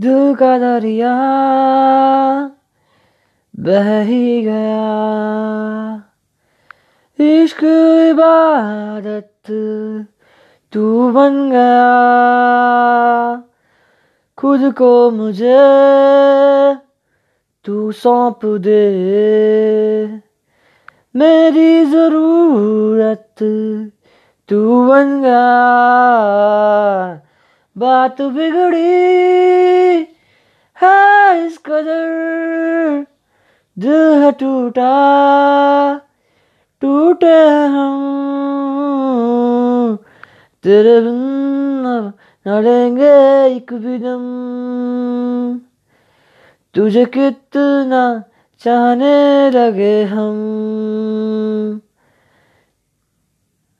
दिल का दरिया बह ही गया। इश्क इबादत तू बन गया। खुद को मुझे तू सौंप दे। मेरी ज़रूरत तू बन गया। बात बिगड़ी दिल टूटा टूटे हम। तेरे अब एक भी दम। तुझे कितना चाहने लगे हम।